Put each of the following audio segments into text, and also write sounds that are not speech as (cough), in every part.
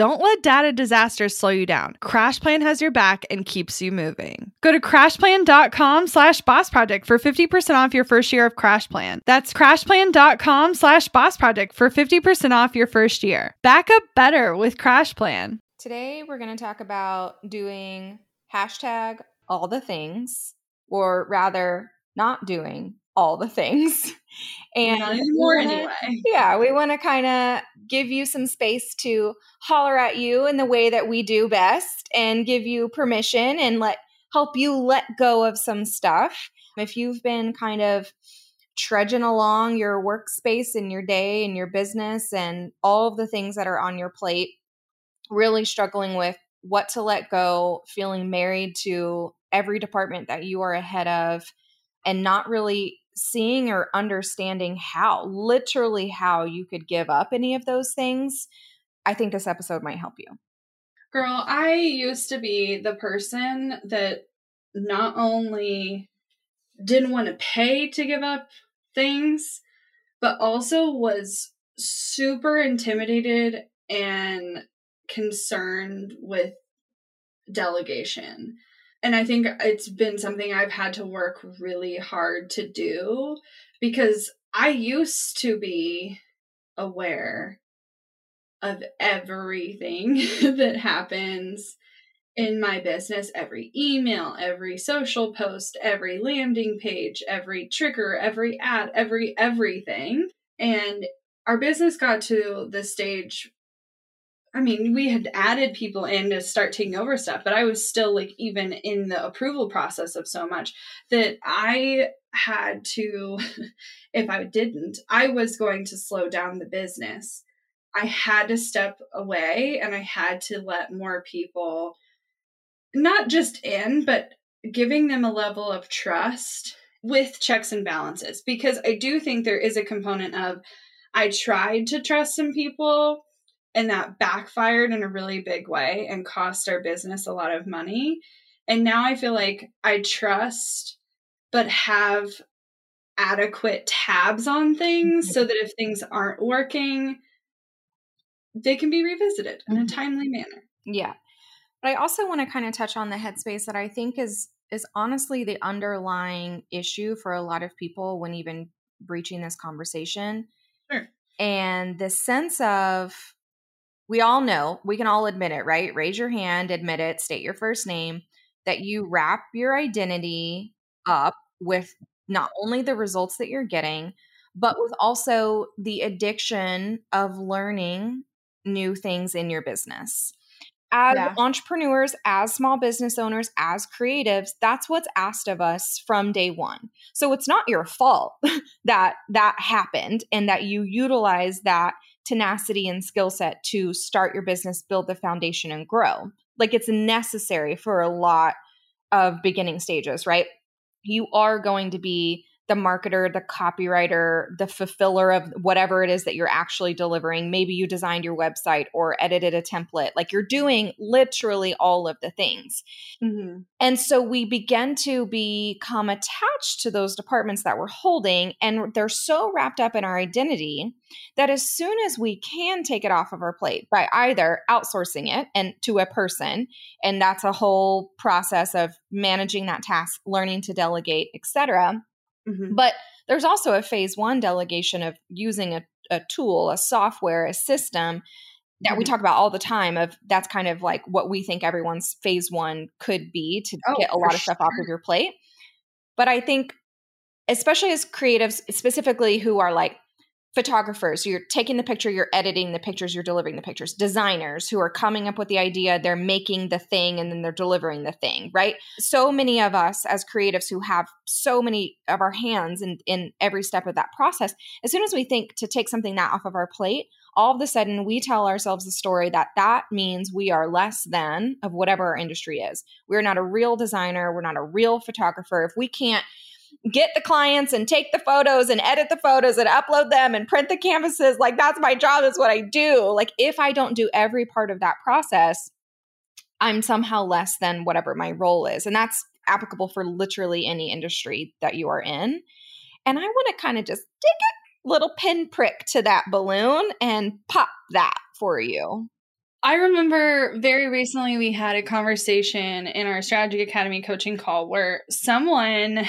Don't let data disasters slow you down. CrashPlan has your back and keeps you moving. Go to crashplan.com slash boss project for 50% off your first year of CrashPlan. That's crashplan.com slash boss project for 50% off your first year. Back up better with CrashPlan. Today, we're going to talk about doing hashtag all the things, or rather, not doing all the things. (laughs) And anymore anyway. Yeah, we want to kind of give you some space to holler at you in the way that we do best and give you permission and let help you let go of some stuff. If you've been kind of trudging along your workspace and your day and your business and all of the things that are on your plate, really struggling with what to let go, feeling married to every department that you are ahead of, and not really seeing or understanding how, literally how you could give up any of those things, I think this episode might help you. Girl, I used to be the person that not only didn't want to pay to give up things, but also was super intimidated and concerned with delegation. And I think it's been something I've had to work really hard to do because I used to be aware of everything (laughs) that happens in my business every email, every social post, every landing page, every trigger, every ad, every everything. And our business got to the stage I mean, we had added people in to start taking over stuff, but I was still like even in the approval process of so much that I had to, (laughs) if I didn't, I was going to slow down the business. I had to step away and I had to let more people, not just in, but giving them a level of trust with checks and balances. Because I do think there is a component of I tried to trust some people and that backfired in a really big way and cost our business a lot of money. And now I feel like I trust, but have adequate tabs on things so that if things aren't working, they can be revisited in a mm-hmm. timely manner. Yeah. But I also want to kind of touch on the headspace that I think is is honestly the underlying issue for a lot of people when even breaching this conversation. Sure. And the sense of we all know, we can all admit it, right? Raise your hand, admit it, state your first name, that you wrap your identity up with not only the results that you're getting, but with also the addiction of learning new things in your business. As yeah. entrepreneurs, as small business owners, as creatives, that's what's asked of us from day one. So it's not your fault (laughs) that that happened and that you utilize that tenacity and skill set to start your business, build the foundation, and grow. Like it's necessary for a lot of beginning stages, right? You are going to be the marketer, the copywriter, the fulfiller of whatever it is that you're actually delivering. Maybe you designed your website or edited a template. Like you're doing literally all of the things. Mm-hmm. And so we begin to become attached to those departments that we're holding, and they're so wrapped up in our identity that as soon as we can take it off of our plate by either outsourcing it and to a person, and that's a whole process of managing that task, learning to delegate, etc Mm-hmm. But there's also a phase one delegation of using a, a tool, a software, a system that mm-hmm. we talk about all the time of that's kind of like what we think everyone's phase one could be to oh, get a lot of stuff off of your plate. But I think especially as creatives specifically who are like photographers. You're taking the picture you're editing the pictures you're delivering the pictures. Designers who are coming up with the idea they're making the thing and then they're delivering the thing right? So many of us as creatives who have so many of our hands in, in every step of that process as soon as we think to take something that off of our plate all of a sudden we tell ourselves the story that that means we are less than of whatever our industry is. We're not a real designer we're not a real photographer. If we can't get the clients and take the photos and edit the photos and upload them and print the canvases. Like that's my job, that's what I do. Like if I don't do every part of that process, I'm somehow less than whatever my role is. And that's applicable for literally any industry that you are in. And I want to kind of just take a little pinprick to that balloon and pop that for you. I remember very recently we had a conversation in our Strategy Academy coaching call where someone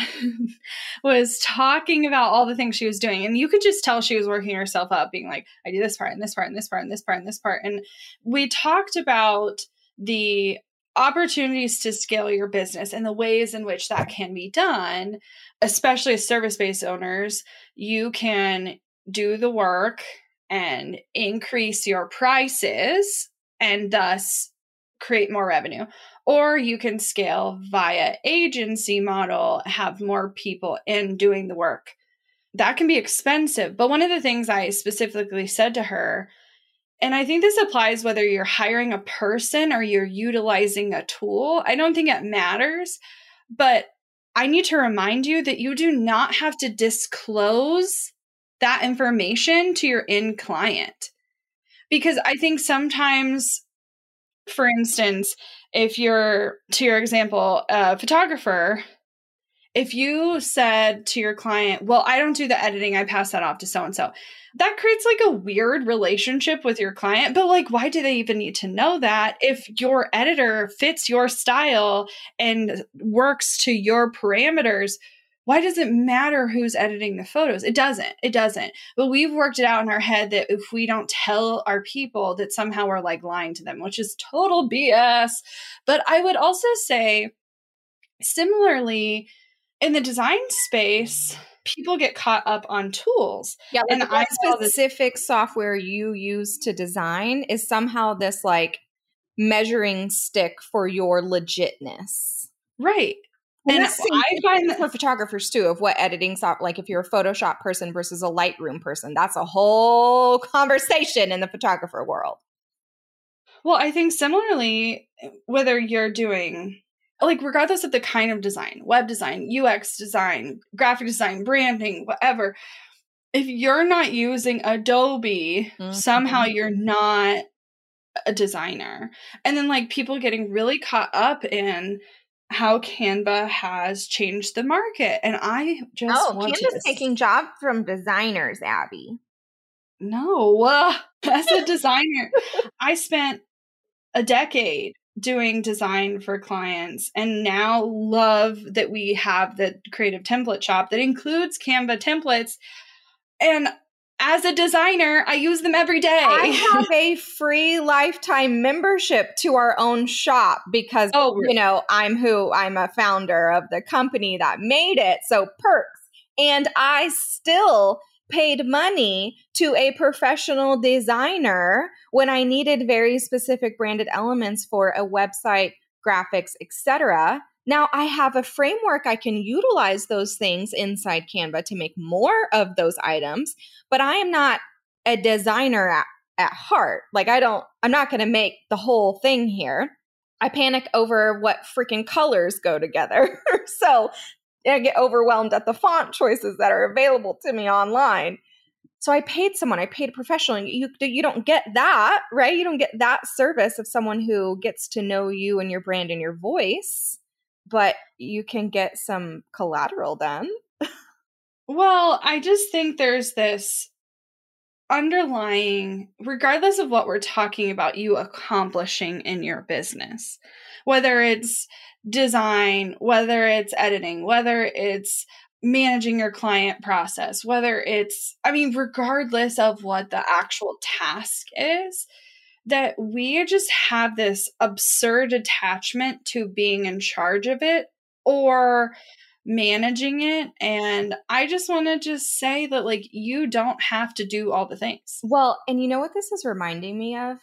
(laughs) was talking about all the things she was doing. And you could just tell she was working herself up, being like, I do this part and this part and this part and this part and this part. And we talked about the opportunities to scale your business and the ways in which that can be done, especially as service based owners. You can do the work and increase your prices and thus create more revenue. Or you can scale via agency model, have more people in doing the work. That can be expensive. But one of the things I specifically said to her, and I think this applies whether you're hiring a person or you're utilizing a tool, I don't think it matters. But I need to remind you that you do not have to disclose that information to your end client because I think sometimes, for instance, if you're, to your example, a photographer, if you said to your client, Well, I don't do the editing, I pass that off to so and so, that creates like a weird relationship with your client. But like, why do they even need to know that if your editor fits your style and works to your parameters? Why does it matter who's editing the photos? It doesn't. It doesn't. But we've worked it out in our head that if we don't tell our people that somehow we're like lying to them, which is total BS. But I would also say, similarly, in the design space, people get caught up on tools. Yeah, like and I specific this- software you use to design is somehow this like measuring stick for your legitness. Right. And, and I find that for photographers too, of what editing software, like if you're a Photoshop person versus a Lightroom person, that's a whole (laughs) conversation in the photographer world. Well, I think similarly, whether you're doing like regardless of the kind of design, web design, UX design, graphic design, branding, whatever, if you're not using Adobe, mm-hmm. somehow you're not a designer. And then like people getting really caught up in how Canva has changed the market. And I just oh, want Canva's taking jobs from designers, Abby. No, uh, (laughs) as a designer, I spent a decade doing design for clients and now love that we have the creative template shop that includes Canva templates. And as a designer, I use them every day. I (laughs) have a free lifetime membership to our own shop because oh, you know, I'm who I'm a founder of the company that made it. So perks. And I still paid money to a professional designer when I needed very specific branded elements for a website, graphics, etc. Now I have a framework I can utilize those things inside Canva to make more of those items, but I am not a designer at, at heart. Like I don't I'm not going to make the whole thing here. I panic over what freaking colors go together. (laughs) so I get overwhelmed at the font choices that are available to me online. So I paid someone, I paid a professional. You you don't get that, right? You don't get that service of someone who gets to know you and your brand and your voice, but you can get some collateral done. well, I just think there's this underlying regardless of what we're talking about you accomplishing in your business. Whether it's design, whether it's editing, whether it's managing your client process, whether it's, I mean, regardless of what the actual task is, that we just have this absurd attachment to being in charge of it or managing it. And I just want to just say that, like, you don't have to do all the things. Well, and you know what this is reminding me of?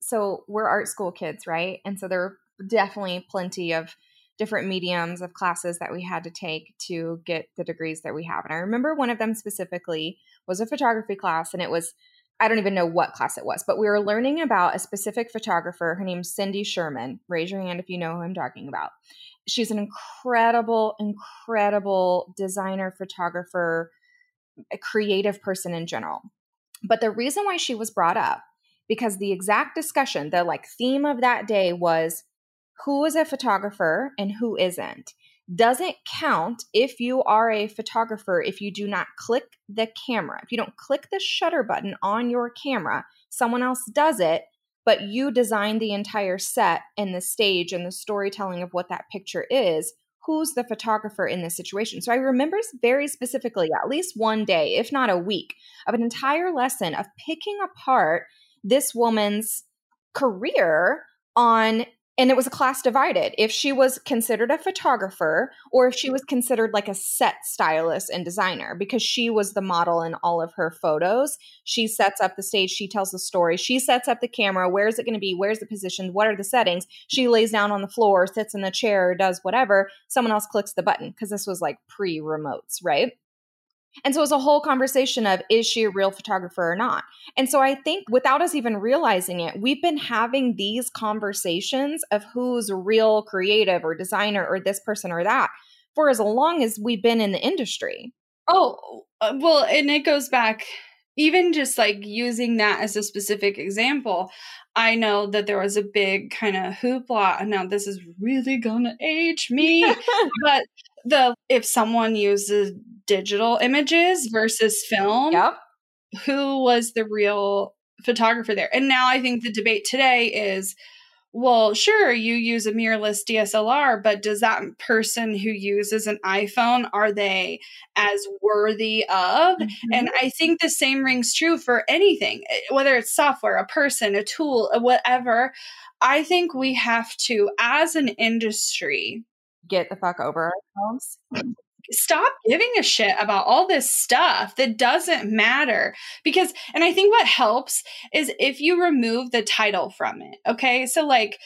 So we're art school kids, right? And so there are definitely plenty of different mediums of classes that we had to take to get the degrees that we have. And I remember one of them specifically was a photography class, and it was I don't even know what class it was, but we were learning about a specific photographer. Her name's Cindy Sherman. Raise your hand if you know who I'm talking about. She's an incredible, incredible designer, photographer, a creative person in general. But the reason why she was brought up, because the exact discussion, the like theme of that day was who is a photographer and who isn't doesn't count if you are a photographer if you do not click the camera. If you don't click the shutter button on your camera, someone else does it, but you design the entire set and the stage and the storytelling of what that picture is. Who's the photographer in this situation? So I remember very specifically, at least one day, if not a week, of an entire lesson of picking apart this woman's career on and it was a class divided. If she was considered a photographer or if she was considered like a set stylist and designer because she was the model in all of her photos. She sets up the stage she tells the story she sets up the camera where is it going to be where's the position what are the settings? She lays down on the floor sits in the chair does whatever. Someone else clicks the button because this was like pre remotes right and so it was a whole conversation of is she a real photographer or not? And so I think without us even realizing it, we've been having these conversations of who's real creative or designer or this person or that for as long as we've been in the industry. Oh, uh, well, and it goes back even just like using that as a specific example. I know that there was a big kind of hoopla. Now, this is really gonna age me, (laughs) but the if someone uses digital images versus film, yep. who was the real photographer there? And now I think the debate today is well, sure, you use a mirrorless DSLR, but does that person who uses an iPhone are they as worthy of? Mm-hmm. And I think the same rings true for anything, eh, whether it's software, a person, a tool, whatever. I think we have to as an industry get the fuck over ourselves. Stop giving a shit about all this stuff that doesn't matter. Because, and I think what helps is if you remove the title from it. Okay. So, like,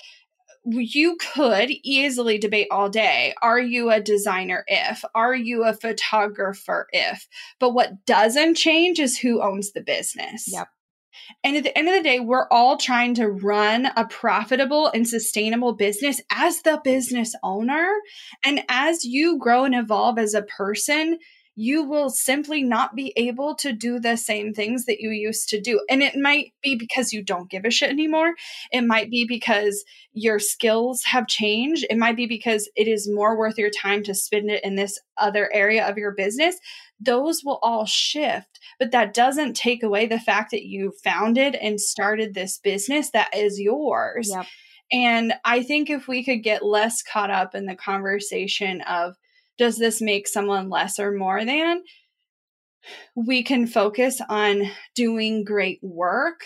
you could easily debate all day are you a designer if are you a photographer if but what doesn't change is who owns the business yep and at the end of the day, we're all trying to run a profitable and sustainable business as the business owner. And as you grow and evolve as a person, you will simply not be able to do the same things that you used to do. And it might be because you don't give a shit anymore. It might be because your skills have changed. It might be because it is more worth your time to spend it in this other area of your business. Those will all shift, but that doesn't take away the fact that you founded and started this business that is yours. Yep. And I think if we could get less caught up in the conversation of, does this make someone less or more than? We can focus on doing great work.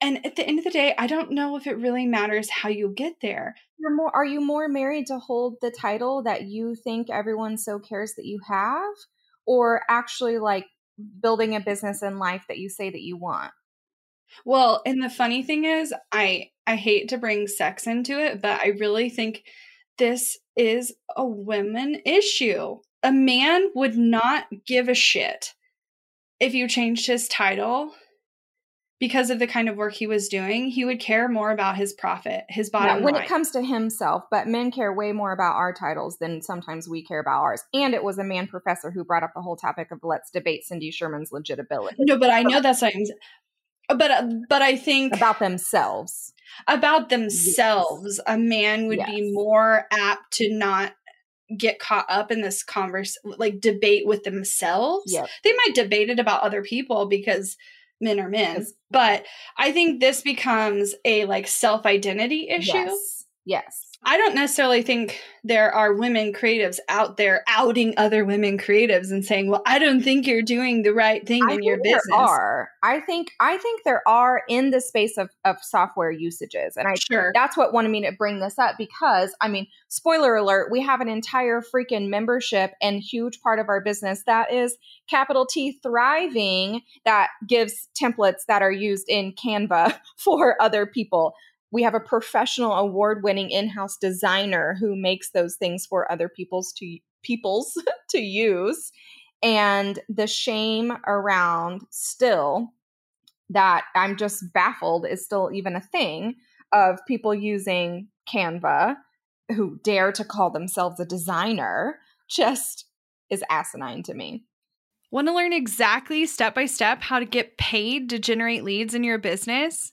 And at the end of the day, I don't know if it really matters how you get there. You're more are you more married to hold the title that you think everyone so cares that you have or actually like building a business in life that you say that you want? Well, and the funny thing is, I I hate to bring sex into it, but I really think this is a women issue. A man would not give a shit if you changed his title because of the kind of work he was doing, he would care more about his profit, his bottom Yeah, when line. it comes to himself, but men care way more about our titles than sometimes we care about ours. And it was a man professor who brought up the whole topic of let's debate Cindy Sherman's legitibility no, but I know (laughs) that's what I'm. S- But uh, but I think about themselves. about themselves, a man would be more apt to not get caught up in this converse like debate with themselves. Yep. They might debate it about other people because men are men. Yes. But I think this becomes a like self-identity issue. Yes. I don't necessarily think there are women creatives out there outing other women creatives and saying, "Well, I don't think you're doing the right thing I in your business." there are. I think I think there are in the space of, of software usages. And I Sure. that's what wanted me to bring this up because I mean, spoiler alert, we have an entire freaking membership and huge part of our business that is capital T thriving that gives templates that are used in Canva (laughs) for other people. We have a professional award winning in-house designer who makes those things for other people's to people's (laughs) to use. And the shame around still that I'm just baffled is still even a thing of people using Canva who dare to call themselves a designer just is asinine to me. Want to learn exactly step by step how to get paid to generate leads in your business?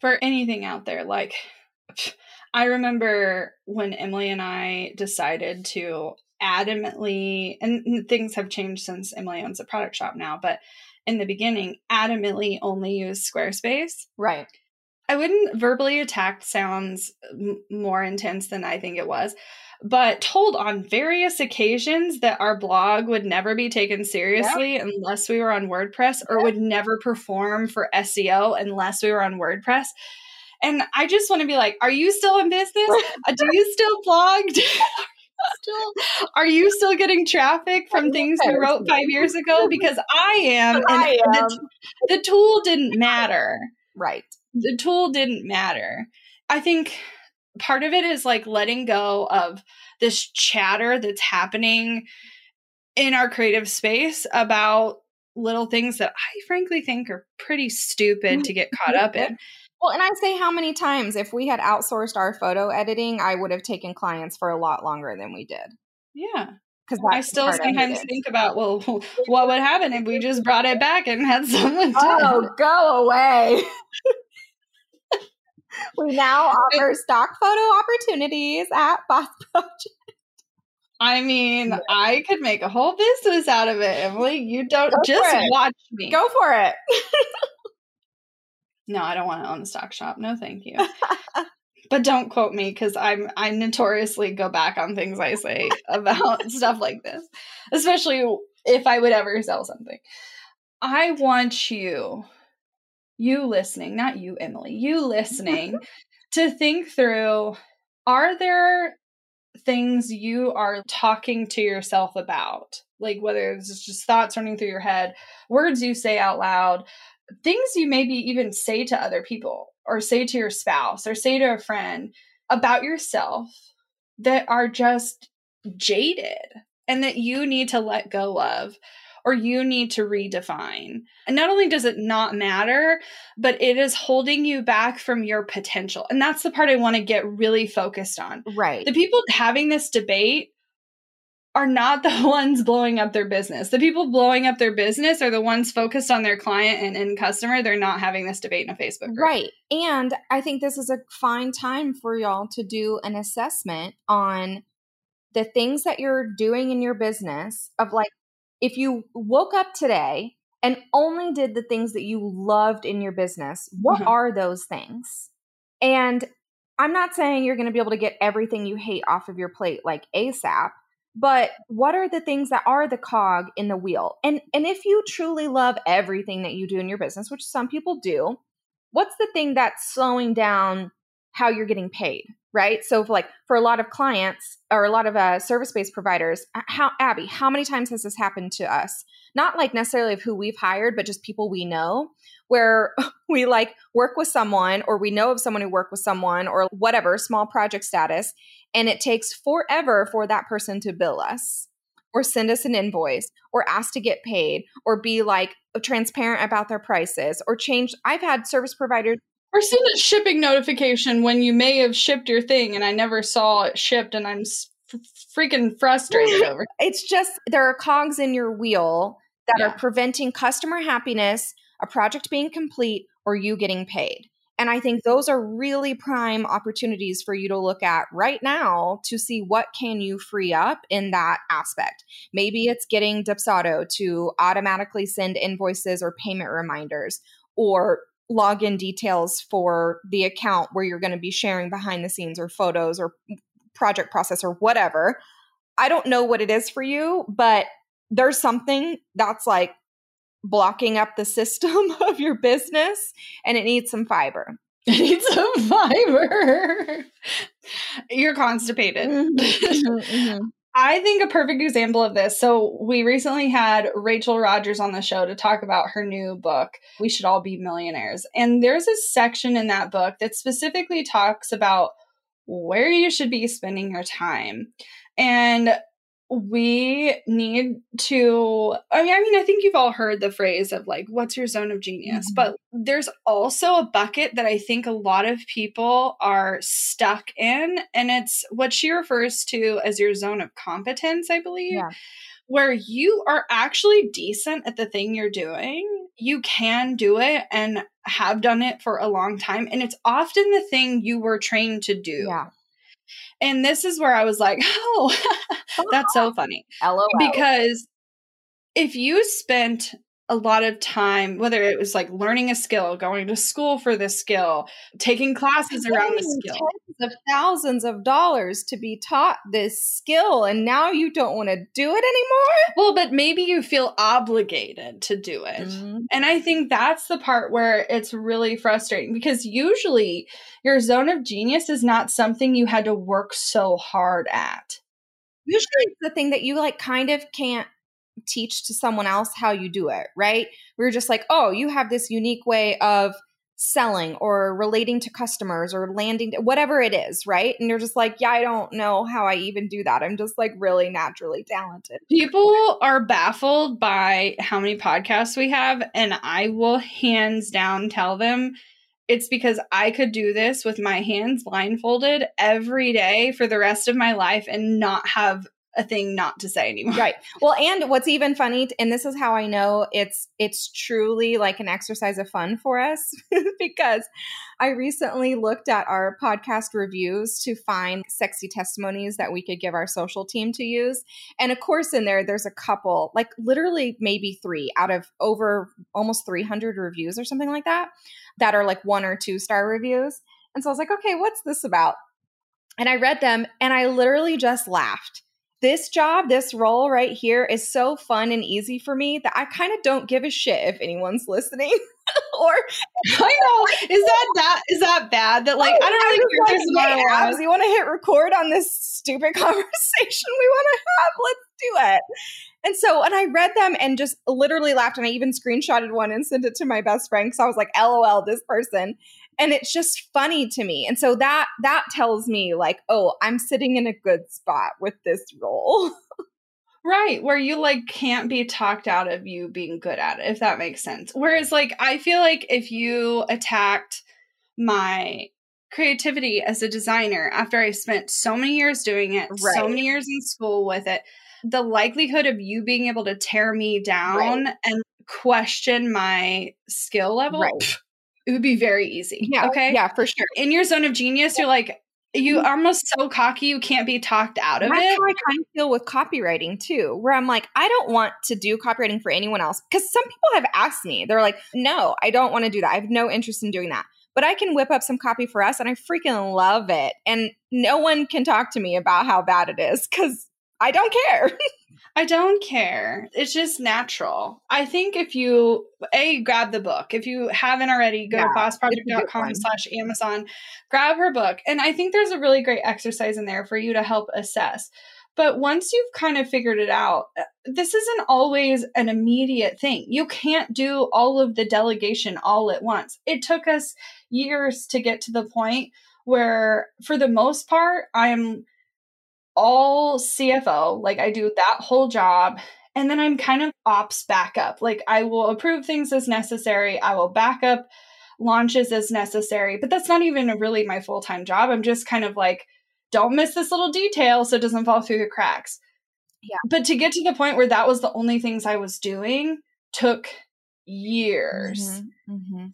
for anything out there. Like, (sighs) I remember when Emily and I decided to adamantly, and things have changed since Emily owns a product shop now, but in the beginning, adamantly only use Squarespace. Right. I wouldn't verbally attacked sounds m- more intense than I think it was, but told on various occasions that our blog would never be taken seriously yep. unless we were on WordPress or yep. would never perform for SEO unless we were on WordPress. And I just want to be like, are you still in business? Uh, do you still blog? (laughs) still are you still getting traffic from things you wrote five years ago? Because I am. And I am. The, the tool didn't (laughs) matter. Right. The tool didn't matter. I think part of it is like letting go of this chatter that's happening in our creative space about little things that I frankly think are pretty stupid to get caught up in. (laughs) Well, and I say how many times if we had outsourced our photo editing, I would have taken clients for a lot longer than we did. Yeah. Because I still sometimes think about, well, (laughs) what would happen if we just brought it back and had (laughs) someone? Oh, go away! We now offer stock photo opportunities at Boss (laughs) Project. I mean, I could make a whole business out of it, Emily. You don't Go just watch me. Go for it. no, I don't want to own a stock shop. No, thank you. (laughs) but don't quote me because I'm I notoriously go back on things I say about (laughs) stuff like this, especially if I would ever sell something. I want you, you listening, not you, Emily, you listening, (laughs) to think through: Are there things you are talking to yourself about? Like whether it's just thoughts running through your head, words you say out loud, things you maybe even say to other people or say to your spouse or say to a friend about yourself that are just jaded and that you need to let go of or you need to redefine. And not only does it not matter, but it is holding you back from your potential. And that's the part I want to get really focused on. Right. The people having this debate are not (laughs) the ones blowing up their business. The people blowing up their business are the ones focused on their client and end customer. They're not having this debate in a Facebook group. Right. And I think this is a fine time for y'all to do an assessment on the things that you're doing in your business of like if you woke up today and only did the things that you loved in your business, what mm-hmm. are those things? And I'm not saying you're going to be able to get everything you hate off of your plate like ASAP, but what are the things that are the cog in the wheel and and if you truly love everything that you do in your business which some people do what's the thing that's slowing down how you're getting paid right? So like for a lot of clients or a lot of uh, service-based providers how abby how many times has this happened to us? Not like necessarily of who we've hired but just people we know where (laughs) we like work with someone or we know of someone who worked with someone or whatever small project status and it takes forever for that person to bill us or send us an invoice or ask to get paid or be like transparent about their prices or change. I've had service providers or send a shipping notification when you may have shipped your thing and i never saw it shipped and i'm f- freaking frustrated (laughs) over It. it's just there are cogs in your wheel that yeah. are preventing customer happiness a project being complete or you getting paid and I think those are really prime opportunities for you to look at right now to see what can you free up in that aspect. Maybe it's getting Dubsado to automatically send invoices or payment reminders or login details for the account where you're going to be sharing behind the scenes or photos or project process or whatever. I don't know what it is for you, but there's something that's like blocking up the system (laughs) of your business and it needs some fiber. (laughs) It needs some fiber. (laughs) You're constipated. Mm-hmm. mm-hmm. I think a perfect example of this. So, we recently had Rachel Rodgers on the show to talk about her new book, We Should All Be Millionaires. And there's a section in that book that specifically talks about where you should be spending your time. And we need to I mean, I mean, I think you've all heard the phrase of like what's your zone of genius mm-hmm. but there's also a bucket that i think a lot of people are stuck in and it's what she refers to as your zone of competence i believe yeah. where you are actually decent at the thing you're doing you can do it and have done it for a long time. And it's often the thing you were trained to do. Yeah. And this is where I was like, (laughs) oh, (laughs) that's so (laughs) funny. LOL. Because if you spent a lot of time, whether it was like learning a skill, going to school for the skill, taking classes around the skill, of thousands of dollars to be taught this skill, and now you don't want to do it anymore. Well, but maybe you feel obligated to do it. Mm-hmm. And I think that's the part where it's really frustrating because usually your zone of genius is not something you had to work so hard at. Usually it's the thing that you like kind of can't teach to someone else how you do it, right? We are just like, oh, you have this unique way of selling or relating to customers or landing whatever it is, right? And you're just like, yeah, I don't know how I even do that. I'm just like really naturally talented. People are baffled by how many podcasts we have and I will hands down tell them it's because I could do this with my hands blindfolded every day for the rest of my life and not have a thing not to say anymore. Right. Well, and what's even funny, and this is how I know it's it's truly like an exercise of fun for us, (laughs) because I recently looked at our podcast reviews to find sexy testimonies that we could give our social team to use. And of course, in there, there's a couple, like literally maybe three out of over almost 300 reviews or something like that, that are like one or two star reviews. And so I was like, okay, what's this about? And I read them and I literally just laughed this job, this role right here is so fun and easy for me that I kind of don't give a shit if anyone's listening. (laughs) or I know is that that is that bad that like I don't really care like, hey, abs, you want to hit record on this stupid (laughs) conversation we want to have? Let's do it. And so, and I read them and just literally laughed, and I even screenshotted one and sent it to my best friend because I was like, "LOL, this person." And it's just funny to me and so that that tells me like oh i'm sitting in a good spot with this role (laughs) right where you like can't be talked out of you being good at it if that makes sense whereas like i feel like if you attacked my creativity as a designer after i spent so many years doing it right. so many years in school with it the likelihood of you being able to tear me down right. and question my skill level right it would be very easy. Yeah. Okay. Yeah, for sure. In your zone of genius, you're like, you mm-hmm. almost so cocky you can't be talked out of That's it. How I kind of feel with copywriting too, where I'm like, I don't want to do copywriting for anyone else. Because some people have asked me, they're like, no, I don't want to do that. I have no interest in doing that. But I can whip up some copy for us and I freaking love it. And no one can talk to me about how bad it is because I don't care. (laughs) I don't care. It's just natural. I think if you a grab the book, if you haven't already, go yeah, to bossproject.com slash Amazon, grab her book. And I think there's a really great exercise in there for you to help assess. But once you've kind of figured it out, uh, this isn't always an immediate thing. You can't do all of the delegation all at once. It took us years to get to the point where, for the most part, I'm all CFO, like I do that whole job. And then I'm kind of ops backup. Like I will approve things as necessary. I will back up launches as necessary. But that's not even really my full time job. I'm just kind of like, don't miss this little detail so it doesn't fall through the cracks. Yeah. But to get to the point where that was the only things I was doing took years. Mm-hmm. Mm-hmm.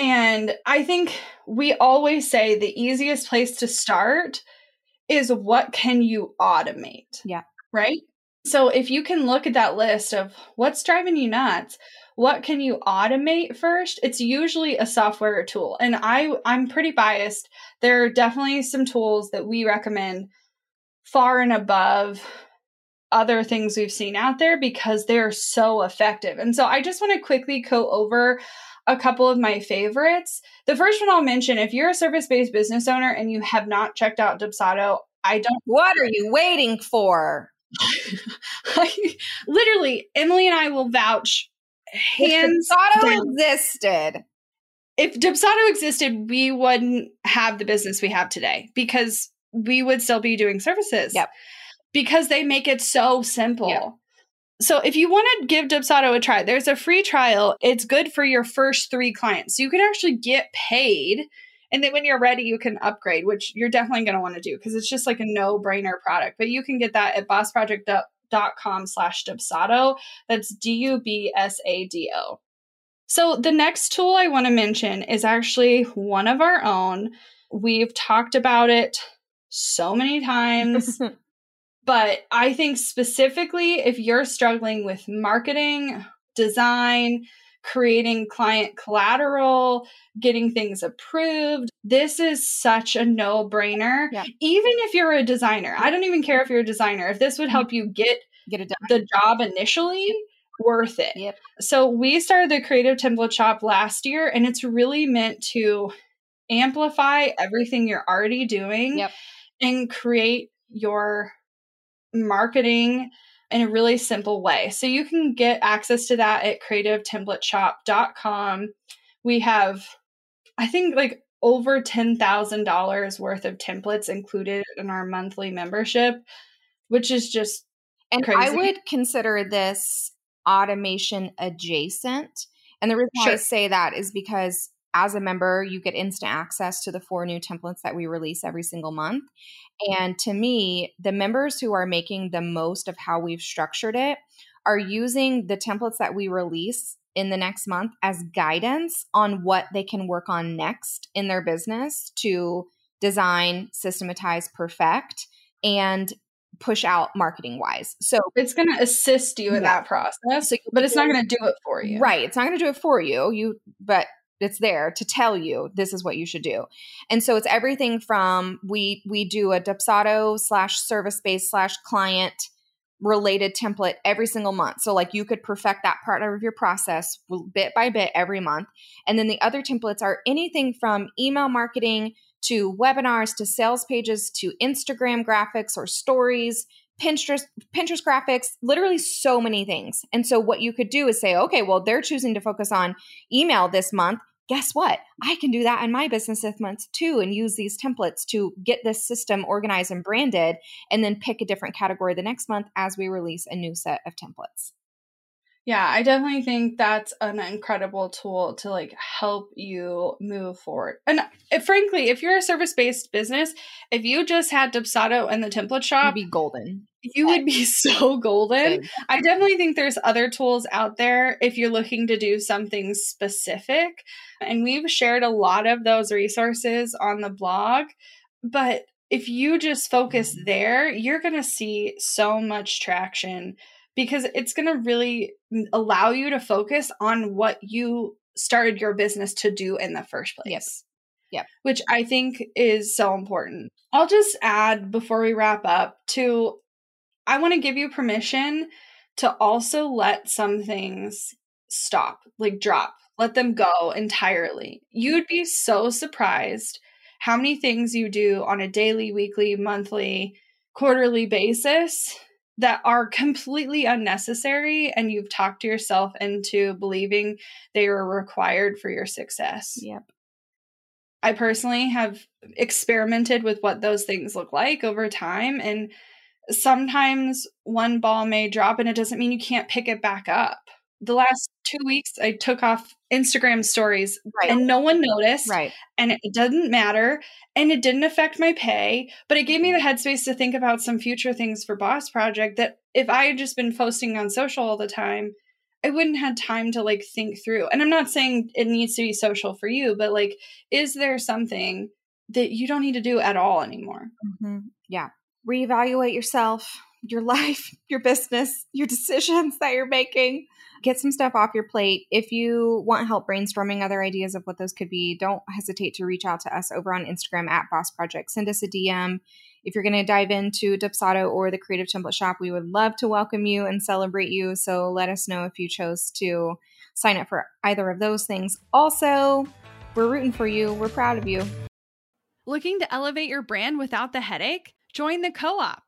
And I think we always say the easiest place to start is what can you automate? Yeah. Right? So if you can look at that list of what's driving you nuts, what can you automate first? It's usually a software tool. And I I'm pretty biased. There are definitely some tools that we recommend far and above other things we've seen out there because they're so effective. And so I just want to quickly go over a couple of my favorites. The first one I'll mention if you're a service based business owner and you have not checked out Dubsado, I don't. What are you waiting for? (laughs) I, literally, Emily and I will vouch hands if Dubsado down. existed. If Dubsado existed, we wouldn't have the business we have today because we would still be doing services. Yep. Because they make it so simple. Yep. So if you want to give Dubsado a try, there's a free trial. It's good for your first three clients. So you can actually get paid. And then when you're ready, you can upgrade, which you're definitely going to want to do because it's just like a no brainer product. But you can get that at bossproject.com slash Dubsado. That's D U B S A D O. So, the next tool I want to mention is actually one of our own. We've talked about it so many times, (laughs) but I think specifically if you're struggling with marketing, design, creating client collateral, getting things approved. This is such a no brainer. Yeah. Even if you're a designer, I don't even care if you're a designer. If this would help mm-hmm. you get, get it done. the job initially, worth it. Yep. So we started the Creative Template Shop last year, and it's really meant to amplify everything you're already doing yep. and create your marketing in a really simple way. So you can get access to that at creativetemplateshop.com. We have, I think, like over $10,000 worth of templates included in our monthly membership, which is just and crazy. I would consider this automation adjacent. And the reason sure. I say that is because as a member, you get instant access to the four new templates that we release every single month. And to me, the members who are making the most of how we've structured it are using the templates that we release in the next month as guidance on what they can work on next in their business to design, systematize, perfect, and push out marketing wise. So it's going to assist you in yeah. that process, but it's not going to do it for you. Right. It's not going to do it for you. You, but it's there to tell you this is what you should do. And so it's everything from we we do a Dubsado slash service based slash client related template every single month. So like you could perfect that part of your process bit by bit every month. And then the other templates are anything from email marketing to webinars to sales pages to Instagram graphics or stories, Pinterest Pinterest graphics, literally so many things. And so what you could do is say, okay, well they're choosing to focus on email this month guess what? I can do that in my business this month too and use these templates to get this system organized and branded and then pick a different category the next month as we release a new set of templates. Yeah, I definitely think that's an incredible tool to like help you move forward. And if, frankly, if you're a service-based business, if you just had Dubsado and the template shop, You'd be golden. You would be (laughs) so golden. I definitely think there's other tools out there if you're looking to do something specific. And we've shared a lot of those resources on the blog, but if you just focus there, you're going to see so much traction because it's going to really allow you to focus on what you started your business to do in the first place. Yes. Yep. Which I think is so important. I'll just add before we wrap up to I want to give you permission to also let some things stop, like drop, let them go entirely. You'd be so surprised how many things you do on a daily, weekly, monthly, quarterly basis that are completely unnecessary and you've talked yourself into believing they are required for your success. Yep. I personally have experimented with what those things look like over time and sometimes one ball may drop and it doesn't mean you can't pick it back up. The last 2 weeks I took off Instagram stories right. and no one noticed. Right. And it didn't matter and it didn't affect my pay, but it gave me the headspace to think about some future things for Boss Project that if I had just been posting on social all the time, I wouldn't have time to like think through. And I'm not saying it needs to be social for you, but like, is there something that you don't need to do at all anymore? Mm-hmm. Yeah. Reevaluate yourself, your life, (laughs) your business, your decisions that you're making get some stuff off your plate. If you want help brainstorming other ideas of what those could be, don't hesitate to reach out to us over on Instagram at Boss Project. Send us a DM. If you're going to dive into Dubsado or the Creative Template Shop, we would love to welcome you and celebrate you. So let us know if you chose to sign up for either of those things. Also, we're rooting for you. We're proud of you. Looking to elevate your brand without the headache? Join the Co op,